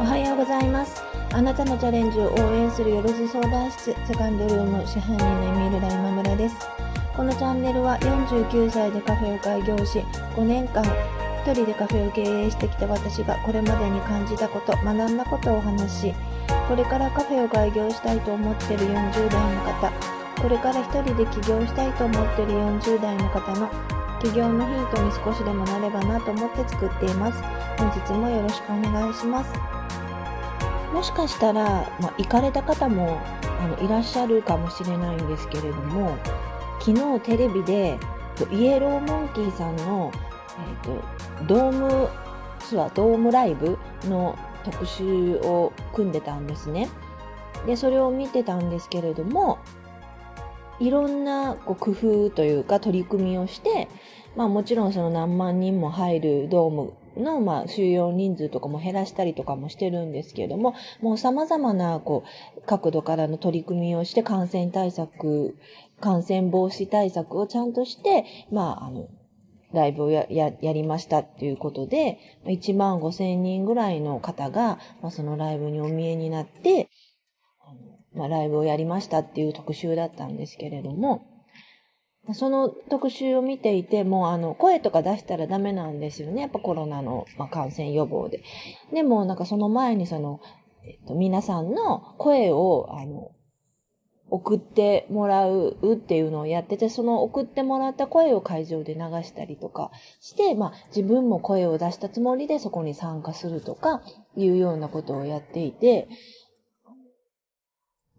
おはようございます。あなたのチャレンジを応援するよろず相談室セカンドルーム支配人のエミール・ライマ村です。このチャンネルは49歳でカフェを開業し、5年間一人でカフェを経営してきた私がこれまでに感じたこと、学んだことをお話し、これからカフェを開業したいと思っている40代の方、これから一人で起業したいと思っている40代の方の起業のヒントに少しでもなればなと思って作っています。本日もよろしくお願いします。もしかしたら、まあ、行かれた方もあのいらっしゃるかもしれないんですけれども、昨日テレビでイエローモンキーさんの、えーと、ドームツアー、ドームライブの特集を組んでたんですね。で、それを見てたんですけれども、いろんなこう工夫というか取り組みをして、まあもちろんその何万人も入るドームの、まあ、収容人数とかも減らしたりとかもしてるんですけれども、もう様々な、こう、角度からの取り組みをして感染対策、感染防止対策をちゃんとして、まあ、あの、ライブをや、や、やりましたっていうことで、1万5千人ぐらいの方が、まあ、そのライブにお見えになって、まあ、ライブをやりましたっていう特集だったんですけれども、その特集を見ていても、あの、声とか出したらダメなんですよね。やっぱコロナの、まあ、感染予防で。でも、なんかその前にその、えっと、皆さんの声を、あの、送ってもらうっていうのをやってて、その送ってもらった声を会場で流したりとかして、まあ自分も声を出したつもりでそこに参加するとかいうようなことをやっていて、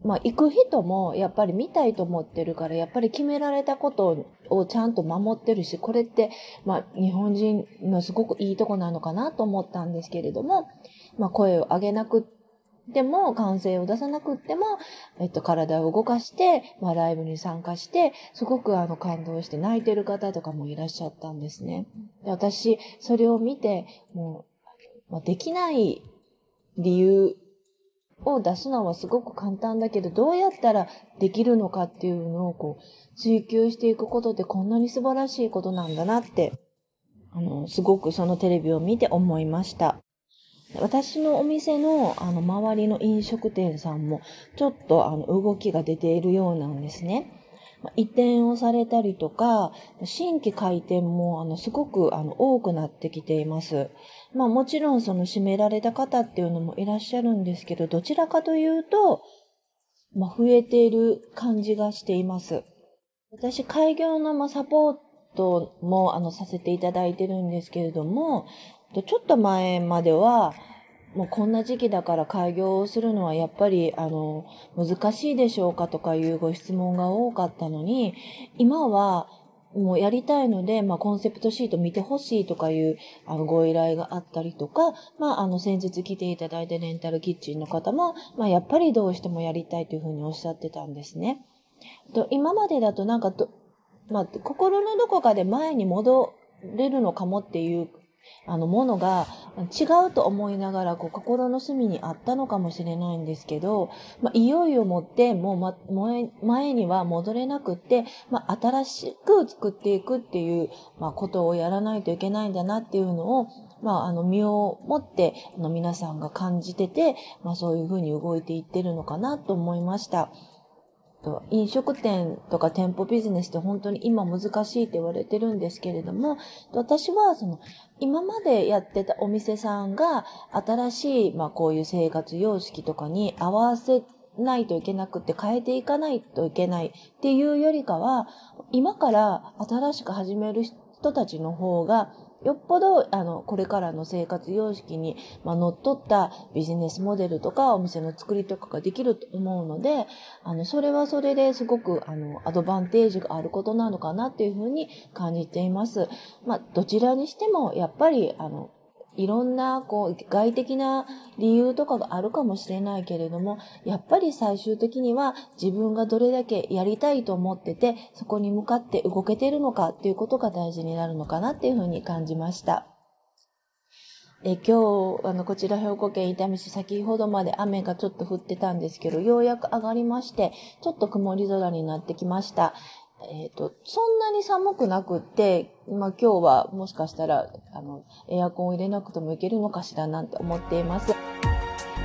まあ、行く人もやっぱり見たいと思ってるから、やっぱり決められたことをちゃんと守ってるし、これって、まあ、日本人のすごくいいとこなのかなと思ったんですけれども、まあ、声を上げなくても、歓声を出さなくても、えっと、体を動かして、まあ、ライブに参加して、すごくあの、感動して泣いてる方とかもいらっしゃったんですね。で私、それを見て、もう、まあ、できない理由を出すのはすごく簡単だけど、どうやったらできるのかっていうのをこう、追求していくことってこんなに素晴らしいことなんだなって、あの、すごくそのテレビを見て思いました。私のお店の、あの、周りの飲食店さんも、ちょっと、あの、動きが出ているようなんですね。移転をされたりとか、新規開店も、あの、すごく、あの、多くなってきています。まあもちろんその閉められた方っていうのもいらっしゃるんですけど、どちらかというと、まあ増えている感じがしています。私、開業のまサポートもあのさせていただいてるんですけれども、ちょっと前までは、もうこんな時期だから開業するのはやっぱりあの難しいでしょうかとかいうご質問が多かったのに、今はもうやりたいので、まあ、コンセプトシート見てほしいとかいう、あの、ご依頼があったりとか、まあ、あの、先日来ていただいてレンタルキッチンの方も、まあ、やっぱりどうしてもやりたいというふうにおっしゃってたんですね。と今までだとなんかと、まあ、心のどこかで前に戻れるのかもっていうあの、ものが違うと思いながら、こう、心の隅にあったのかもしれないんですけど、まあ、いよいよもって、もう、ま、前、前には戻れなくって、まあ、新しく作っていくっていう、まあ、ことをやらないといけないんだなっていうのを、まあ、あの、身をもって、あの、皆さんが感じてて、まあ、そういうふうに動いていってるのかなと思いました。と飲食店とか店舗ビジネスって本当に今難しいって言われてるんですけれども、私はその今までやってたお店さんが新しい、まあこういう生活様式とかに合わせないといけなくて変えていかないといけないっていうよりかは、今から新しく始める人たちの方がよっぽど、あの、これからの生活様式に、まあ、乗っ取ったビジネスモデルとか、お店の作りとかができると思うので、あの、それはそれですごく、あの、アドバンテージがあることなのかなっていうふうに感じています。まあ、どちらにしても、やっぱり、あの、いろんな、こう、外的な理由とかがあるかもしれないけれども、やっぱり最終的には自分がどれだけやりたいと思ってて、そこに向かって動けてるのかっていうことが大事になるのかなっていうふうに感じました。え今日、あの、こちら兵庫県伊丹市先ほどまで雨がちょっと降ってたんですけど、ようやく上がりまして、ちょっと曇り空になってきました。えっ、ー、と、そんなに寒くなくって、まあ今日はもしかしたら、あの、エアコンを入れなくてもいけるのかしらなんて思っています。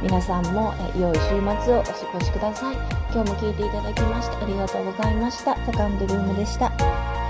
皆さんもえ良い週末をお過ごしください。今日も聞いていただきましてありがとうございました。セカンドルームでした。